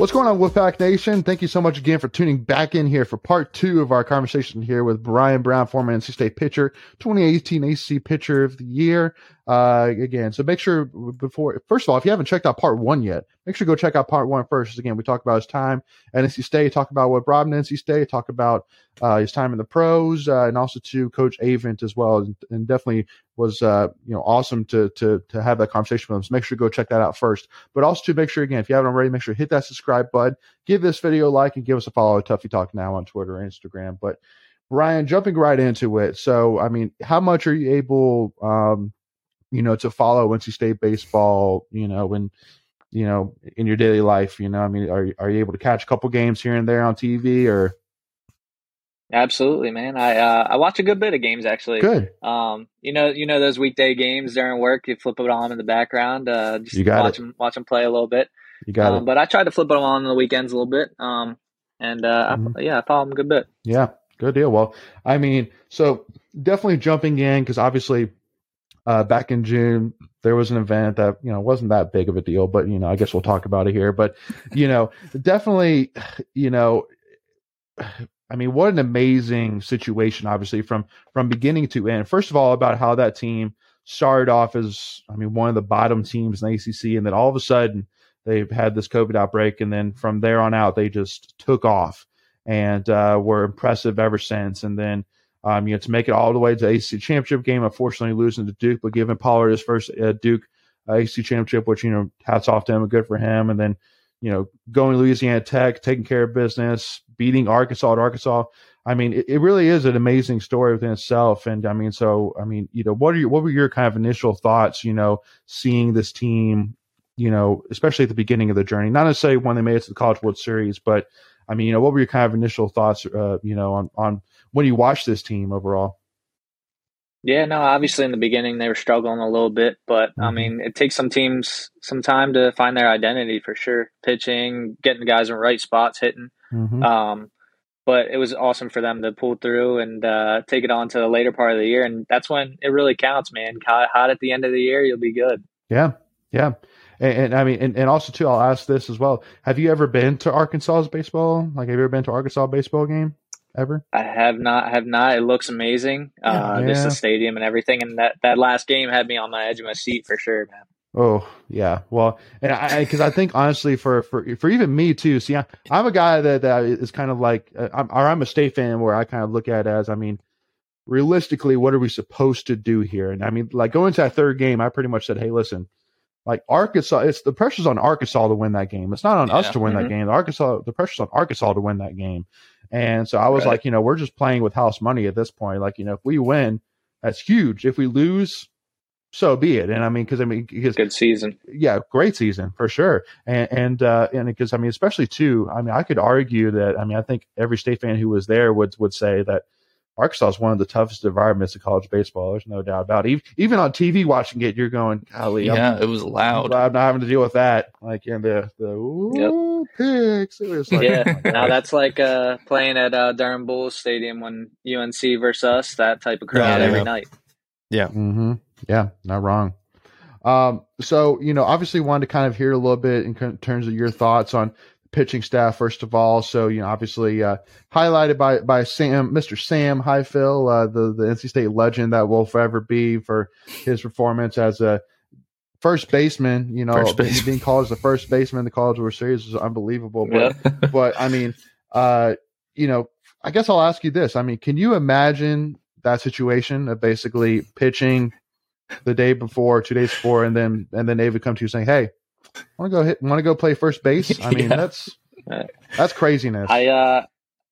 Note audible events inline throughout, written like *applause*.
What's going on, Wolfpack Nation? Thank you so much again for tuning back in here for part two of our conversation here with Brian Brown, former NC State pitcher, 2018 ACC Pitcher of the Year. Uh, again, so make sure before, first of all, if you haven't checked out part one yet, make sure to go check out part one first. Again, we talk about his time at NC State, talk about what brought him NC State, talk about uh, his time in the pros, uh, and also to Coach Avent as well. And, and definitely was uh, you know awesome to to to have that conversation with him. So make sure to go check that out first. But also to make sure again, if you haven't already, make sure to hit that subscribe button, give this video a like, and give us a follow Tuffy Talk now on Twitter and Instagram. But Brian, jumping right into it. So I mean, how much are you able, um, you know, to follow NC State baseball? You know, when you know in your daily life, you know, I mean, are are you able to catch a couple games here and there on TV or? Absolutely, man. I uh, I watch a good bit of games actually. Good. Um, you know, you know those weekday games during work. You flip it on in the background. Uh, just You got watch it. them, watch them play a little bit. You got um, it. But I try to flip it on the weekends a little bit. Um, and uh, Mhm. I, yeah, I follow them a good bit. Yeah, good deal. Well, I mean, so definitely jumping in because obviously, uh, back in June there was an event that you know wasn't that big of a deal, but you know I guess we'll talk about it here. But you know, definitely, you know, I mean, what an amazing situation, obviously from from beginning to end. First of all, about how that team started off as, I mean, one of the bottom teams in the ACC, and then all of a sudden they've had this COVID outbreak, and then from there on out they just took off and uh, were impressive ever since. And then, um, you know, to make it all the way to the ACC championship game, unfortunately losing to Duke, but giving Pollard his first uh, Duke uh, ACC championship, which you know, hats off to him, good for him. And then, you know, going to Louisiana Tech, taking care of business, beating Arkansas at Arkansas. I mean, it, it really is an amazing story within itself. And I mean, so I mean, you know, what are your what were your kind of initial thoughts? You know, seeing this team, you know, especially at the beginning of the journey, not necessarily when they made it to the College World Series, but I mean, you know, what were your kind of initial thoughts, uh, you know, on on when you watch this team overall? Yeah, no, obviously in the beginning they were struggling a little bit, but I Mhm. mean, it takes some teams some time to find their identity for sure. Pitching, getting the guys in the right spots, hitting. Mm-hmm. Um, but it was awesome for them to pull through and uh, take it on to the later part of the year, and that's when it really counts, man. Hot, hot at the end of the year, you'll be good. Yeah, yeah, and, and I mean, and, and also too, I'll ask this as well: Have you ever been to Arkansas's baseball? Like, have you ever been to Arkansas baseball game ever? I have not, have not. It looks amazing, uh, just Yeah. the stadium and everything. And that that last game had me on the edge of my seat for sure, man. Oh yeah, well, and I because I think honestly for for for even me too. See, I, I'm a guy that that is kind of like, uh, I'm, or I'm a state fan where I kind of look at it as, I mean, realistically, what are we supposed to do here? And I mean, like going to that third game, I pretty much said, hey, listen, like Arkansas, it's the pressure's on Arkansas to win that game. It's not on us to win Mhm. that game. Arkansas, the pressure's on Arkansas to win that game. And so I was Right. like, you know, we're just playing with house money at this point. Like, you know, if we win, that's huge. If we lose, so be it. And I mean, because I mean, because Good season. yeah, great season for sure. And and uh, and because I mean, especially too, I mean, I could argue that I mean, I think every state fan who was there would would say that Arkansas is one of the toughest environments of college baseball. There's no doubt about it. Even, even on TV watching it, you're going, golly, I'm, Yeah, it was loud. I'm not having to deal with that. Like in the the ooh, picks. It was like, yeah, oh *laughs* now that's like uh, playing at uh, Durham Bulls Stadium when UNC versus us. That type of crowd Yeah. every night. Yeah hmm Yeah, not wrong. Um, so you know, obviously, wanted to kind of hear a little bit in terms of your thoughts on pitching staff first of all. So you know, obviously, uh, highlighted by by Sam, Mr. Sam Highfill, uh, the the NC State legend that will forever be for his performance as a first baseman. You know, baseman. being called as the first baseman in the College World Series is unbelievable. But Yeah. *laughs* but I mean, uh, you know, I guess I'll ask you this. I mean, can you imagine that situation of basically pitching the day before, two days before, and then and then they would come to you saying, "Hey, want to go hit? Want to go play first base?" *laughs* I mean, Yeah. that's Uh, that's craziness. I uh,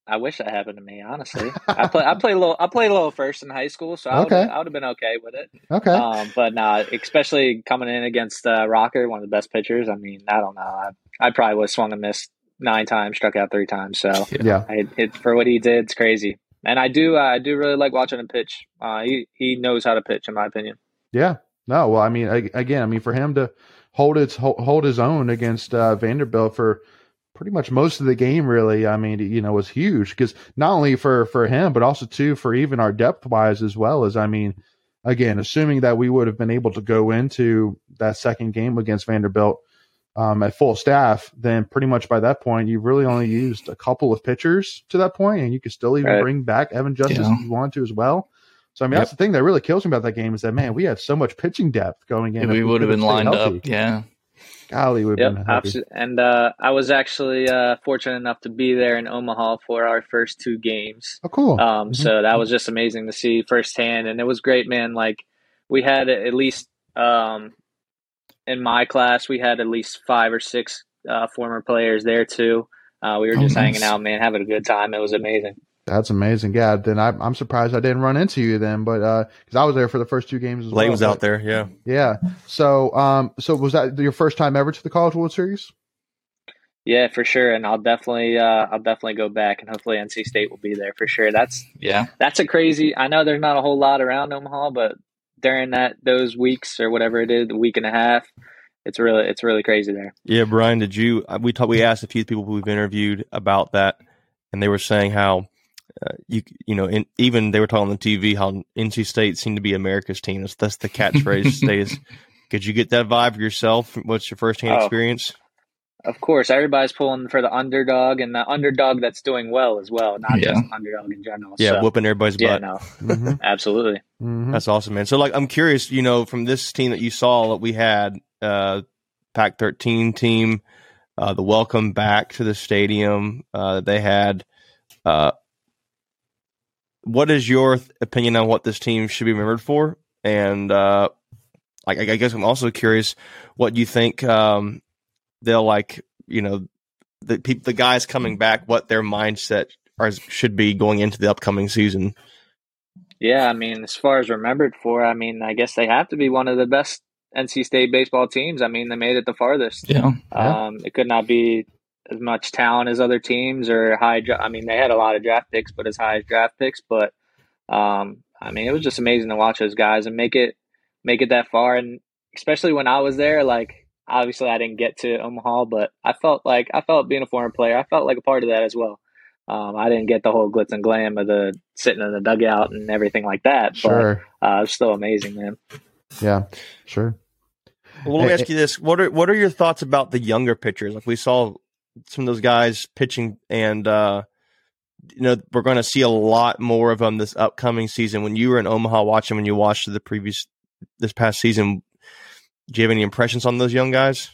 I wish that happened to me. Honestly, I play I *laughs* play a little I played a little first in high school, so I would Okay. I would have been okay with it. okay, Um, but nah, especially coming in against uh, Rocker, one of the best pitchers. I mean, I don't know. I, I probably was swung and missed nine times, struck out three times. So yeah, I, it, for what he did, it's crazy. And I do uh, I do really like watching him pitch. Uh, he he knows how to pitch, in my opinion. yeah. No, well, I mean, I, again, I mean, for him to hold its hold, hold his own against uh, Vanderbilt for pretty much most of the game, really, I mean, you know, was huge because not only for for him, but also too for even our depth wise as well as, I mean, again, assuming that we would have been able to go into that second game against Vanderbilt um, at full staff, then pretty much by that point, you've really only used a couple of pitchers to that point, and you could still even Right. bring back Evan Justice Yeah. if you want to as well. So I mean, that's the thing that really kills me about that game is that man, we have so much pitching depth going in. Yeah, we would have been lined healthy. up. Yeah. Golly, we've Yep, been absolutely. And uh, I was actually uh, fortunate enough to be there in Omaha for our first two games. Oh, cool. Um, Mhm. So that was just amazing to see firsthand, and it was great, man. Like we had at least um, in my class, we had at least five or six uh, former players there too. Uh, we were Oh, just nice. hanging out, man, having a good time. It was amazing. That's amazing. Yeah, then I, I'm surprised I didn't run into you then, but because I was there for the first two games as Lane well. was but- out there. Yeah. Yeah. So, um, so was that your first time ever to the College World Series? Yeah, for sure. And I'll definitely, uh, I'll definitely go back, and hopefully NC State will be there for sure. That's Yeah. that's a crazy. I know there's not a whole lot around Omaha, but during that those weeks or whatever it is, the week and a half, it's really it's really crazy there. Yeah, Brian, did you? uh, We talked. We asked a few people who we've interviewed about that, and they were saying how uh, you you know, in, even they were talking on the TV how NC State seemed to be America's team. That's, that's the catchphrase. *laughs* stays. Could you get that vibe yourself? What's your first hand Oh. experience? Of course, everybody's pulling for the underdog and the underdog that's doing well as well, not Yeah. just underdog in general. Yeah, so, whooping everybody's yeah, butt. no, Mm-hmm. *laughs* absolutely. hmm That's awesome, man. So, like, I'm curious, you know, from this team that you saw that we had, uh, Pack 13 team, uh, the welcome back to the stadium, uh, they had, uh, what is your th- opinion on what this team should be remembered for? And, uh, like, I guess I'm also curious what you think, um, they'll like, you know, the peop the guys coming back, what their mindset are, should be going into the upcoming season. Yeah, I mean, as far as remembered for, I mean, I guess they have to be one of the best NC State baseball teams. I mean, they made it the farthest. Yeah. Yeah. Um, it could not be as much talent as other teams or high. I mean, they had a lot of draft picks, but as high as draft picks. But um, I mean, it was just amazing to watch those guys and make it make it that far. And especially when I was there, like obviously I didn't get to Omaha, but I felt like I felt being a foreign player, I felt like a part of that as well. Um, I didn't get the whole glitz and glam of the sitting in the dugout and everything like that, Sure. but uh, it was still amazing, man. Yeah. Sure. Well, let me ask you this: what are what are your thoughts about the younger pitchers? Like we saw some of those guys pitching, and uh, you know we're going to see a lot more of them this upcoming season. When you were in Omaha watching, when you watched the previous this past season, do you have any impressions on those young guys?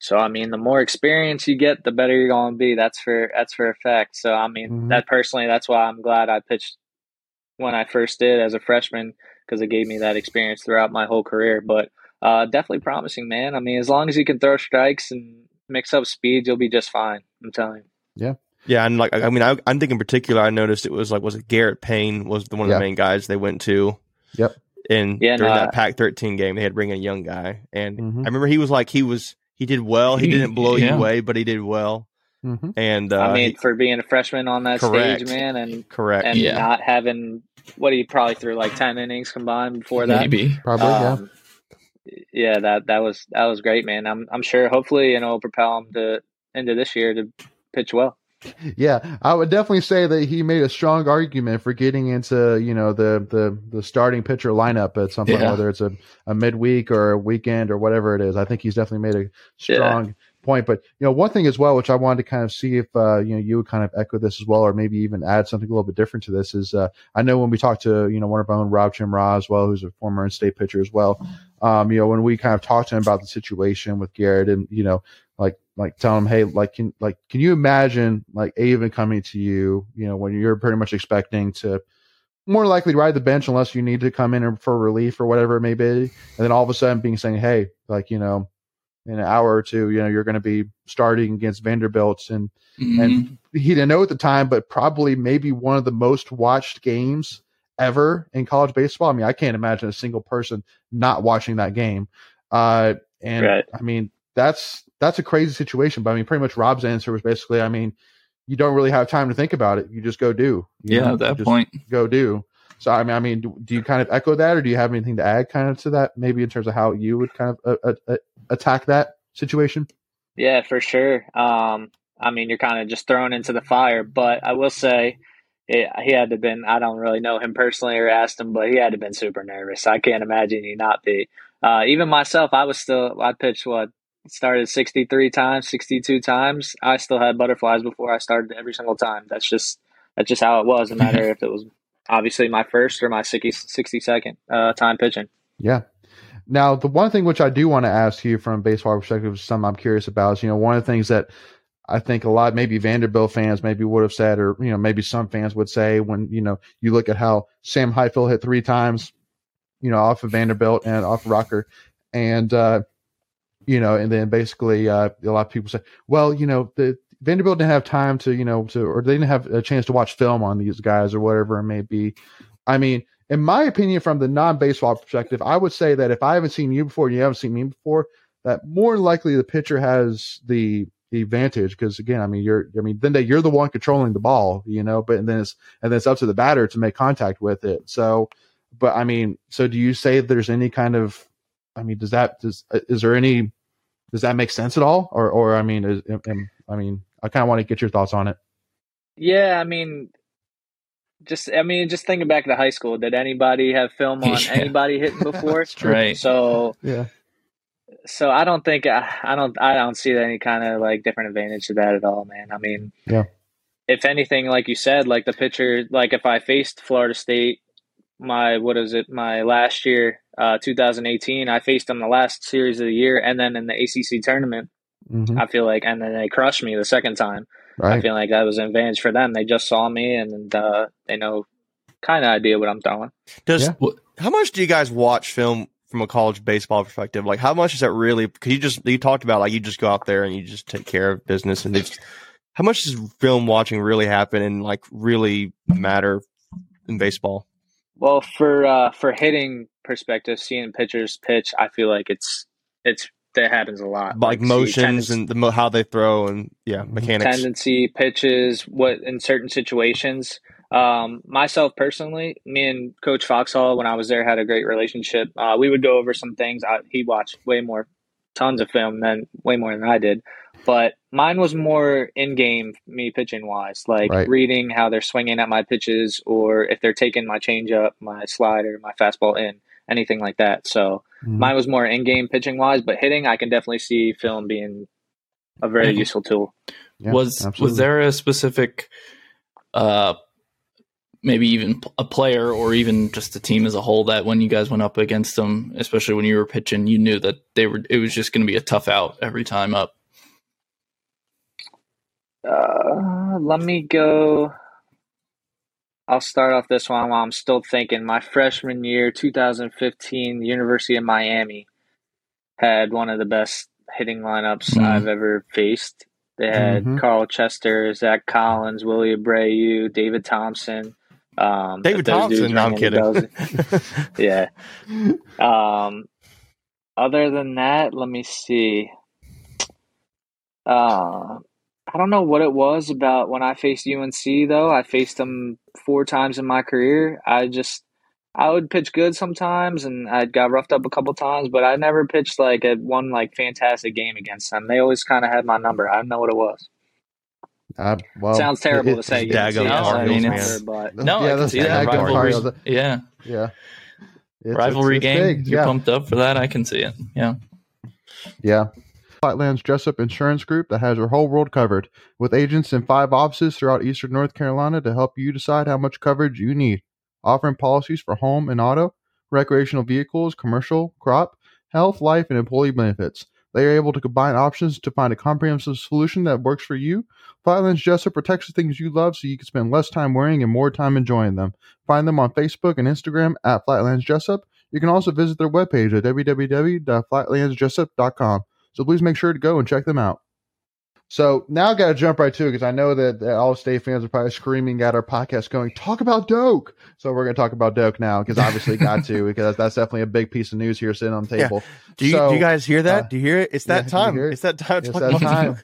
So I mean, the more experience you get, the better you're going to be. That's for that's for a fact. So I mean, Mhm. that personally, that's why I'm glad I pitched when I first did as a freshman because it gave me that experience throughout my whole career. But uh, definitely promising, man. I mean, as long as you can throw strikes and mix up speeds, you'll be just fine. I'm telling you. Yeah, Yeah, and like I mean, I, I think in particular, I noticed it was like was it Garrett Payne was the one of Yeah. the main guys they went to. Yep. And Yeah, during no, that I- Pack-13 game, they had bring in a young guy, and Mhm. I remember he was like he was he did well. He He- didn't blow you away, but he did well. hmm And uh, I mean, he- for being a freshman on that Correct. stage, man, and correct. and Yeah. not having what he probably threw like ten innings combined before that. Maybe. Probably. yeah. Um, yeah, that that was that was great, man. I'm I'm sure. Hopefully, you know, propel him to into this year to pitch well. Yeah, I would definitely say that he made a strong argument for getting into you know the the the starting pitcher lineup at some point, Yeah. whether it's a, a midweek or a weekend or whatever it is. I think he's definitely made a strong point. But you know, one thing as well, which I wanted to kind of see if uh, you know you would kind of echo this as well, or maybe even add something a little bit different to this is uh, I know when we talked to you know one of our own Rob Chimra as well, who's a former NC State pitcher as well. Um, you know, when we kind of talked to him about the situation with Garrett and you know like like tell him hey like can like can you imagine like Avent coming to you you know when you're pretty much expecting to more likely ride the bench unless you need to come in for relief or whatever it may be and then all of a sudden being saying hey like you know in an hour or two you know you're going to be starting against Vanderbilt and Mhm. and he didn't know at the time but probably maybe one of the most watched games ever in college baseball I mean I can't imagine a single person not watching that game uh and Right. I mean that's that's a crazy situation. But I mean, pretty much Rob's answer was basically, I mean, you don't really have time to think about it. You just go do. You yeah, know, at that you just point. go do. So I mean, I mean, do, do you kind of echo that, or do you have anything to add, kind of to that, maybe in terms of how you would kind of uh, uh, uh, attack that situation? Yeah, for sure. Um, I mean, you're kind of just thrown into the fire, but I will say it, he had to have been. I don't really know him personally or asked him, but he had to have been super nervous. I can't imagine you not be. Uh, even myself, I was still. I pitched what started 63 times, 62 times. I still had butterflies before I started every single time. That's just that's just how it was. No *laughs* matter if it was obviously my first or my 60, 62nd uh, time pitching. Yeah. Now, the one thing which I do want to ask you from baseball perspective something I'm curious about is, you know, one of the things that I think a lot, maybe Vanderbilt fans maybe would have said, or, you know, maybe some fans would say when, you know, you look at how Sam Highfill hit three times, you know, off of Vanderbilt and off of Rocker. And, uh, you know, and then basically, uh, a lot of people say, well, you know, the Vanderbilt didn't have time to, you know, to, or they didn't have a chance to watch film on these guys or whatever it may be. I mean, in my opinion, from the non-baseball perspective, I would say that if I haven't seen you before and you haven't seen me before, that more likely the pitcher has the advantage because again, I mean, you're, I mean, then they, you're the one controlling the ball, you know, but and then it's and then it's up to the batter to make contact with it. So, but I mean, so do you say there's any kind of, I mean, does that does is there any does that make sense at all, or or I mean, is, I mean, I kind of want to get your thoughts on it. Yeah, I mean, just I mean, just thinking back to high school, did anybody have film *laughs* on yeah. anybody hitting before? right. So yeah. So I don't think I, I don't I don't see any kind of like different advantage to that at all, man. I mean, yeah. If anything, like you said, like the pitcher, like if I faced Florida State, my what is it, my last year, uh, 2018, I faced them the last series of the year, and then in the ACC tournament, mm-hmm. I feel like, and then they crushed me the second time. Right. I feel like that was an advantage for them. They just saw me and uh, they know kind of idea what I'm throwing. Does yeah. how much do you guys watch film from a college baseball perspective? Like, how much is that really? Because you just you talked about like you just go out there and you just take care of business, and it's how much does film watching really happen and like really matter in baseball? Well, for uh, for hitting perspective, seeing pitchers pitch, I feel like it's it's that happens a lot. Like, like motions and the, how they throw and yeah, mechanics. Tendency, pitches, what in certain situations. Um, myself personally, me and Coach Foxhall, when I was there, had a great relationship. Uh, we would go over some things. I, he watched way more, tons of film than way more than I did. But mine was more in game, me pitching wise, like right. reading how they're swinging at my pitches, or if they're taking my changeup, my slider, my fastball in anything like that. So mm-hmm. mine was more in game pitching wise, but hitting, I can definitely see film being a very mm-hmm. useful tool. Yeah, was absolutely. was there a specific, uh, maybe even a player or even just the team as a whole that when you guys went up against them, especially when you were pitching, you knew that they were it was just going to be a tough out every time up. Uh, let me go. I'll start off this one while I'm still thinking. My freshman year, 2015, the University of Miami had one of the best hitting lineups mm. I've ever faced. They had mm-hmm. Carl Chester, Zach Collins, Willie Abreu, David Thompson. Um, David Thompson, no, I'm kidding. *laughs* yeah. *laughs* Um, other than that, let me see. Uh, I don't know what it was about when I faced UNC though. I faced them four times in my career. I just I would pitch good sometimes, and I got roughed up a couple times, but I never pitched like a one like fantastic game against them. They always kind of had my number. I don't know what it was. Uh, well, Sounds terrible it, to say. Dago no, I mean, it's, but no, yeah, I can see that rivalry. Yeah, yeah, it's, rivalry it's, game. Big. You're yeah. pumped up for that. I can see it. Yeah, yeah. Flatlands Jessup Insurance Group that has your whole world covered, with agents in five offices throughout eastern North Carolina to help you decide how much coverage you need. Offering policies for home and auto, recreational vehicles, commercial, crop, health, life, and employee benefits. They are able to combine options to find a comprehensive solution that works for you. Flatlands Jessup protects the things you love so you can spend less time worrying and more time enjoying them. Find them on Facebook and Instagram at Flatlands Jessup. You can also visit their webpage at www.flatlandsjessup.com. So please make sure to go and check them out. So now I got to jump right to it because I know that, that, all state fans are probably screaming at our podcast, going, "Talk about Doak." So we're going to talk about Doak now because obviously *laughs* got to because that's definitely a big piece of news here sitting on the table. Yeah. Do you so, do you guys hear that? Uh, do you hear it? It's that yeah, time. It? It's that time. It's that time.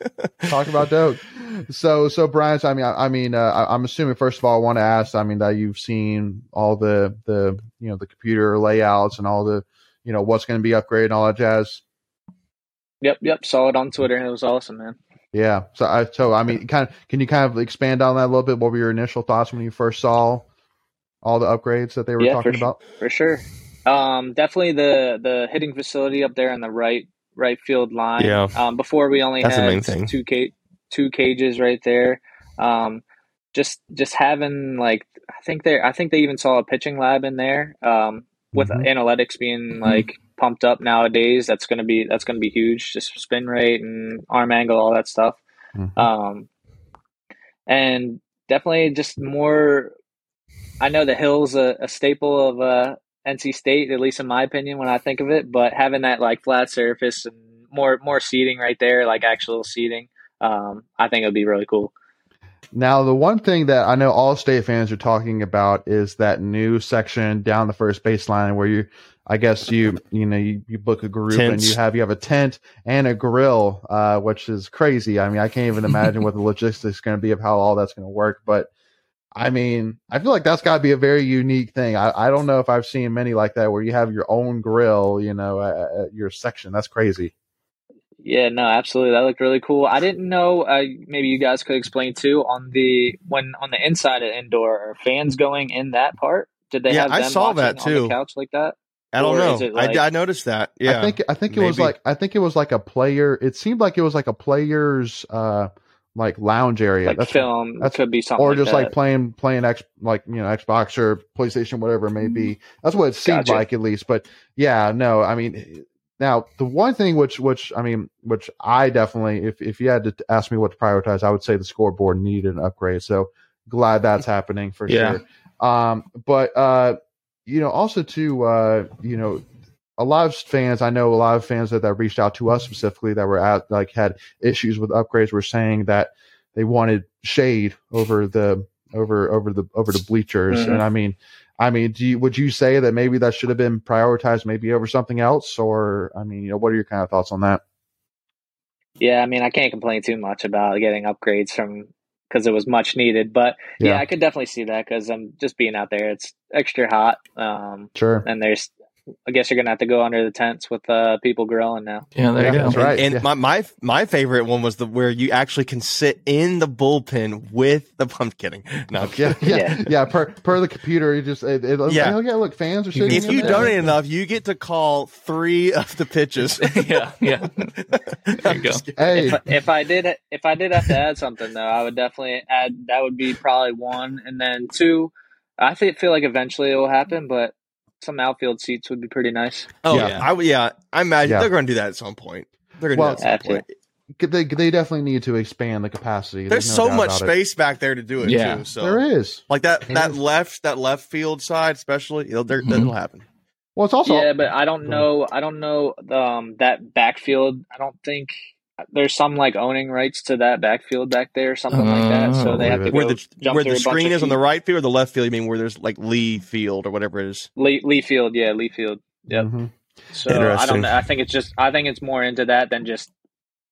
talk about Doak. So so Brian, so, I mean, I, I mean, uh, I, am assuming first of all, I want to ask. I mean, that you've seen all the the you know the computer layouts and all the you know what's going to be upgraded and all that jazz. Yep, yep. Saw it on Twitter and it was awesome, man. Yeah. So I so I mean, kind of can you kind of expand on that a little bit? What were your initial thoughts when you first saw all the upgrades that they were yeah, talking for, about? For sure. Um, definitely the the hitting facility up there on the right right field line. Yeah. Um, before we only That's the main had thing. two ca- two cages right there. Um, just just having like I think they I think they even saw a pitching lab in there. Um, with Mhm. analytics being like pumped up nowadays, that's gonna be that's gonna be huge. Just spin rate and arm angle, all that stuff. Mhm. Um, and definitely just more. I know the hill's a, a staple of uh, NC State, at least in my opinion, when I think of it. But having that like flat surface and more more seating right there, like actual seating, um, I think it would be really cool. Now, the one thing that I know all state fans are talking about is that new section down the first baseline where you, I guess you, you know, you, you book a group and you have, you have a tent and a grill, uh, which is crazy. I mean, I can't even imagine what the *laughs* logistics going to be of how all that's going to work. But I mean, I feel like that's got to be a very unique thing. I, I don't know if I've seen many like that where you have your own grill, you know, at, at your section. That's crazy. Yeah, no, absolutely. That looked really cool. I didn't know. Uh, maybe you guys could explain too on the when on the inside of indoor are fans going in that part. Did they Yeah, have I saw watching that on the too. couch like that? I don't know. like- I, I noticed that. Yeah, I think I think it was like I think it was like a player. It seemed like it was like a player's uh like lounge area. like that's film that's- could be something, or like just that. like playing playing X like you know Xbox or PlayStation whatever it may be. That's what it seemed Gotcha. like at least. But yeah, no, I mean now the one thing which which I mean which I definitely if if you had to ask me what to prioritize, I would say the scoreboard needed an upgrade. So glad that's happening for Yeah. sure. Um, but uh, you know also to uh, you know a lot of fans I know a lot of fans that, that reached out to us specifically that were at like had issues with upgrades were saying that they wanted shade over the over over the over the bleachers. Mhm. and I mean I mean do you would you say that maybe that should have been prioritized maybe over something else? Or I mean you know what are your kind of thoughts on that? Yeah, I mean, I can't complain too much about getting upgrades from because it was much needed. But yeah, Yeah. I could definitely see that because I'm just being out there. It's extra hot, um, sure and there's. I guess you're gonna have to go under the tents with uh, people grilling now. Yeah, there Yeah, you go. that's right. And yeah. my, my my favorite one was the where you actually can sit in the bullpen with the. *laughs* I'm kidding. No, I'm yeah, yeah, yeah, Per per the computer, you just it, it, Yeah. yeah, yeah. Look, fans are sitting. If in you there. donate enough, you get to call three of the pitches. *laughs* yeah, yeah. *laughs* There you go. hey, If, if I did if I did have to add something though, I would definitely add that would be probably one, and then two. I think feel like eventually it will happen, but some outfield seats would be pretty nice. Oh Yeah. yeah, I would- yeah. I imagine Yeah. they're going to do that at some point. They're going to Well, do that at some point. they they definitely need to expand the capacity. There's no so much about it. space back there to do it Yeah. too. So There is. like that There that is. left that left field side, especially, it'll, there, Mhm. that'll happen. Well, it's also yeah, but I don't know. I don't know um, that backfield. I don't think there's some like owning rights to that backfield back there, or something like that. So Oh, they have to go Where the jump where the screen is on the right field or the left field, you mean where there's like Lee Field or whatever it is. Lee, Lee Field, yeah, Lee Field. Yep. Mhm. So I don't know. I think it's just. I think it's more into that than just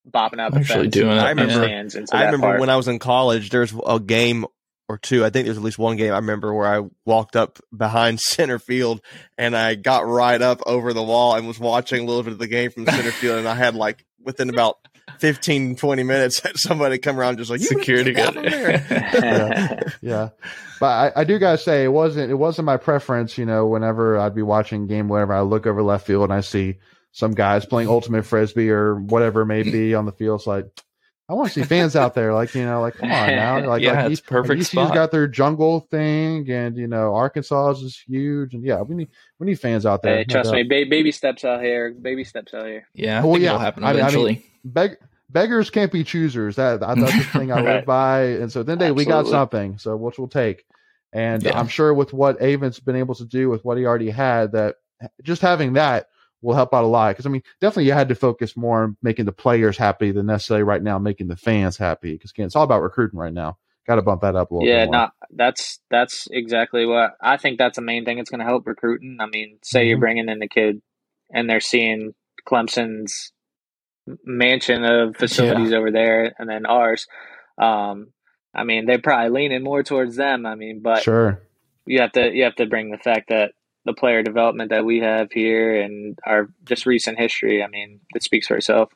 bopping out the Actually fence doing it, I remember- into I remember part. when I was in college, there's a game or two. I think there's at least one game I remember where I walked up behind *laughs* center field and I got right up over the wall and was watching a little bit of the game from center field. And I had like within about 15, 20 minutes, had *laughs* somebody come around just like Security get guard. there." *laughs* Yeah. yeah, but I, I do gotta say it wasn't it wasn't my preference. You know, whenever I'd be watching game, whenever I look over left field and I see some guys playing ultimate frisbee or whatever it may be on the field, it's like I want to see fans out there. Like you know, like come on now, *laughs* like Yeah, like it's perfect Like ECU's spot. got their jungle thing, and you know Arkansas is huge, and yeah, we need we need fans out there. hey, trust doubt. me, ba- baby steps out here. Baby steps out here. Yeah, I Well, think yeah, it'll happen I mean- I mean, eventually. Beg- beggars can't be choosers. That that's the thing I *laughs* live Right. by. And so then they we got something, so which we'll take. And Yeah. I'm sure with what Avent's been able to do with what he already had, that just having that will help out a lot. Because I mean, definitely you had to focus more on making the players happy than necessarily right now making the fans happy. Because again, it's all about recruiting right now. Got to bump that up a little. Yeah, no, that's that's exactly what I think. That's the main thing. It's going to help recruiting. I mean, say you're Mhm. bringing in a kid, and they're seeing Clemson's mansion of *laughs* facilities over there, and then ours. Um, I mean, they're probably leaning more towards them. I mean, but sure. you have to you have to bring the fact that the player development that we have here and our just recent history. I mean, it speaks for itself.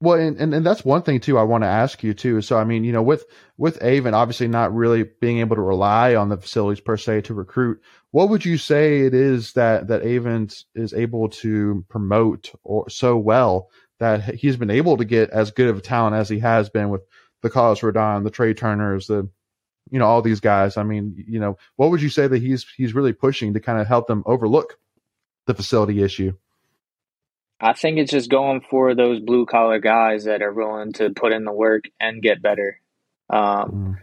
Well, and, and, and that's one thing too. I want to ask you too. So, I mean, you know, with with Avent obviously not really being able to rely on the facilities per se to recruit, what would you say it is that that Avent is able to promote or so well that he's been able to get as good of a talent as he has been with the Carlos Rodon, the Trey Turners, the you know all these guys. I mean, you know, what would you say that he's he's really pushing to kind of help them overlook the facility issue? I think it's just going for those blue collar guys that are willing to put in the work and get better. Um, mm.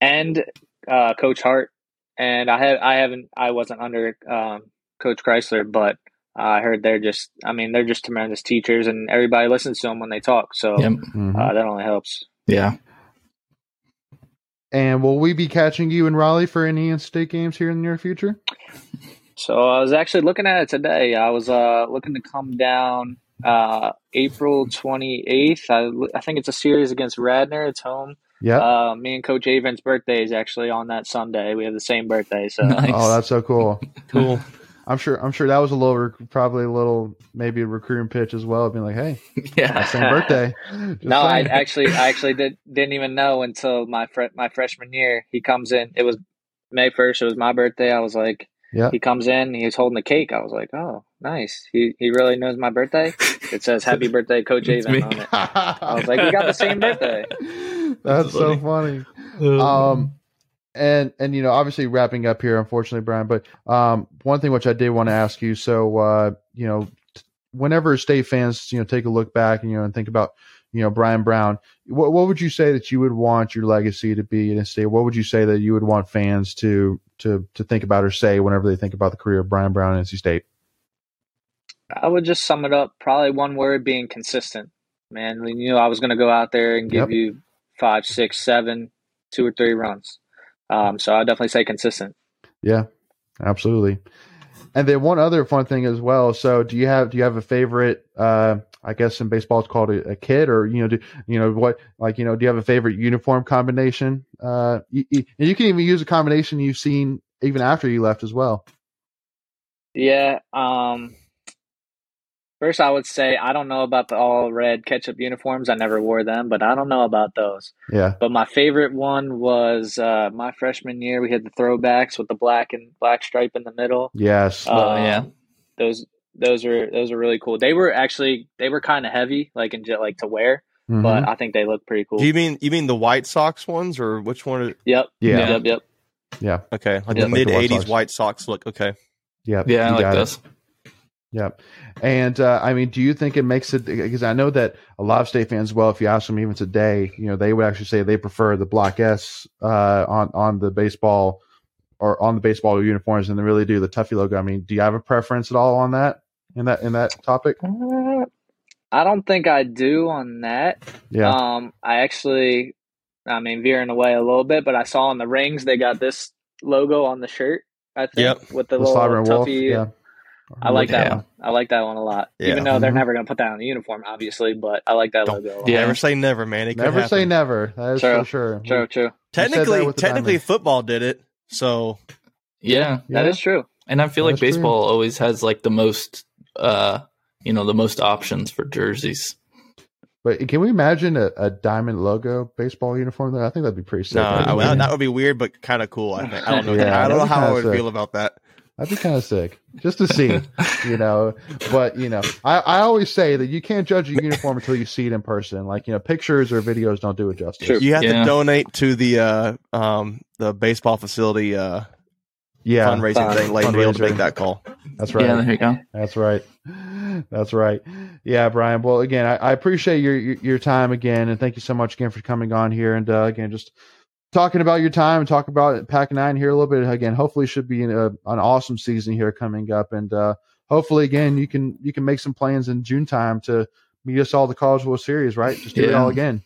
And uh, Coach Hart, and I have I haven't I wasn't under um, Coach Chrysler, but I heard they're just I mean they're just tremendous teachers, and everybody listens to them when they talk. So yep. mm-hmm. uh, that only helps. Yeah. And will we be catching you in Raleigh for any state games here in the near future? So I was actually looking at it today. I was uh, looking to come down uh, April 28th. I, I think it's a series against Radnor. It's home. Yeah. Uh, me and Coach Avent's birthday is actually on that Sunday. We have the same birthday. So. Nice. Oh, that's so cool. cool. I'm sure. I'm sure that was a little, probably a little, maybe a recruiting pitch as well. Being like, "Hey, *laughs* yeah, same birthday." *laughs* Just no, saying. I actually, I actually did, didn't even know until my fr- my freshman year. He comes in. It was May first. It was my birthday. I was like, yeah. He comes in, he's holding the cake. I was like, oh, nice. He he really knows my birthday. It says happy *laughs* birthday, Coach Avent on it. I was like, we got the same birthday. That's, That's so funny. funny. Um, and and you know, obviously wrapping up here, unfortunately, Brian. But um, one thing which I did want to ask you. So, uh, you know, whenever state fans, you know, take a look back and you know and think about you know Brian Brown, what what would you say that you would want your legacy to be in a state? What would you say that you would want fans to to to think about or say whenever they think about the career of Brian Brown at NC State? I would just sum it up probably one word being consistent. Man, we knew I was going to go out there and give yep. you five, six, seven, two or three runs. Um, so I definitely say consistent. Yeah, absolutely. And then one other fun thing as well. So do you have do you have a favorite? Uh, I guess in baseball it's called a, a kit, or you know, do you know what? Like you know, do you have a favorite uniform combination? Uh, you, you, and you can even use a combination you've seen even after you left as well. Yeah. Um, First, I would say I don't know about the all red ketchup uniforms. I never wore them, but I don't know about those. Yeah. But my favorite one was uh, my freshman year. We had the throwbacks with the black and black stripe in the middle. Yes. Um, oh yeah. Those those are those are really cool. They were actually they were kind of heavy, like in like to wear, mm-hmm. but I think they look pretty cool. Do you mean you mean the White Sox ones or which one? Are... Yep. Yeah. Yep. Yep. Yeah. Okay. Like yep. the mid '80s White Sox look. Okay. Yeah. Yeah, I like this. Yep. And uh, I mean, do you think it makes it because I know that a lot of state fans, well, if you ask them even today, you know, they would actually say they prefer the Block S uh, on on the baseball or on the baseball uniforms and they really do the Tuffy logo. I mean, do you have a preference at all on that in that in that topic? Uh, I don't think I do on that. Yeah. Um, I actually, I mean, veering away a little bit, but I saw on the rings they got this logo on the shirt. I think yep. with the, the little Tuffy. Wolf, yeah I like that one. I like that one a lot. Yeah. Even though they're mm-hmm. never going to put that on the uniform, obviously, but I like that Don't, logo. Yeah, never say never, man. It never say never. That is true. for sure. True, true. Technically, technically, football did it. So yeah, yeah, that is true. And I feel like baseball true. always has like the most, uh, you know, the most options for jerseys. But can we imagine a, a diamond logo baseball uniform? Though I think that'd be pretty sick. No, well, that would be weird, but kind of cool. I think. I don't know. *laughs* yeah, I don't know how I would sick. feel about that. That'd be kind of sick just to see, you know. But you know, I, I always say that you can't judge a uniform until you see it in person. Like you know, pictures or videos don't do it justice. Sure. You have yeah. to donate to the uh, um, the baseball facility uh, yeah fundraising Fun. thing. Late to be able to make that call. That's right. Yeah, there you go. That's right. That's right. Yeah, Brian. Well, again, I, I appreciate your, your, your time again, and thank you so much again for coming on here. And uh, again, just talking about your time and talk about Pack Nine here a little bit again. Hopefully, should be a, an awesome season here coming up, and uh, hopefully, again, you can you can make some plans in June time to meet us all the College World Series, right? Just do yeah. it all again.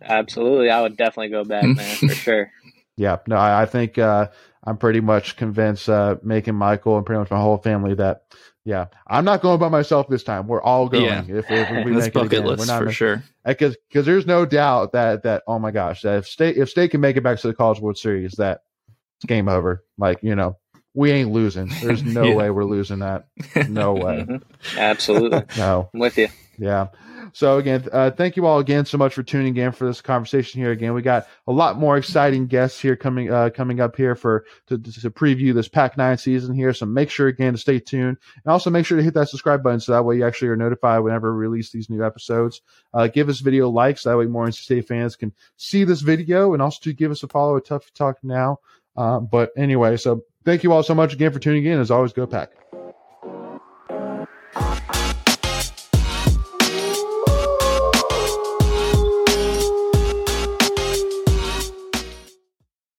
Absolutely, I would definitely go back, man, *laughs* for sure. Yeah, no, I, I think uh, I'm pretty much convinced, uh, making Michael and pretty much my whole family that yeah, I'm not going by myself this time. We're all going. Yeah. If, if we *laughs* make bucket it again. list We're not for sure. Because because there's no doubt that that oh my gosh that if state if state can make it back to the College World Series that it's game over. Like you know we ain't losing. There's *laughs* no Yeah. way we're losing that. No way. *laughs* Absolutely. No. I'm with you. Yeah. So again, uh, thank you all again so much for tuning in for this conversation here. Again, we got a lot more exciting guests here coming uh, coming up here for to, to preview this Pack Nine season here. So make sure again to stay tuned, and also make sure to hit that subscribe button so that way you actually are notified whenever we release these new episodes. Uh, give this video likes so that way more NC State fans can see this video, and also to give us a follow at Tough Talk now. Uh, but anyway, so thank you all so much again for tuning in. As always, go Pack.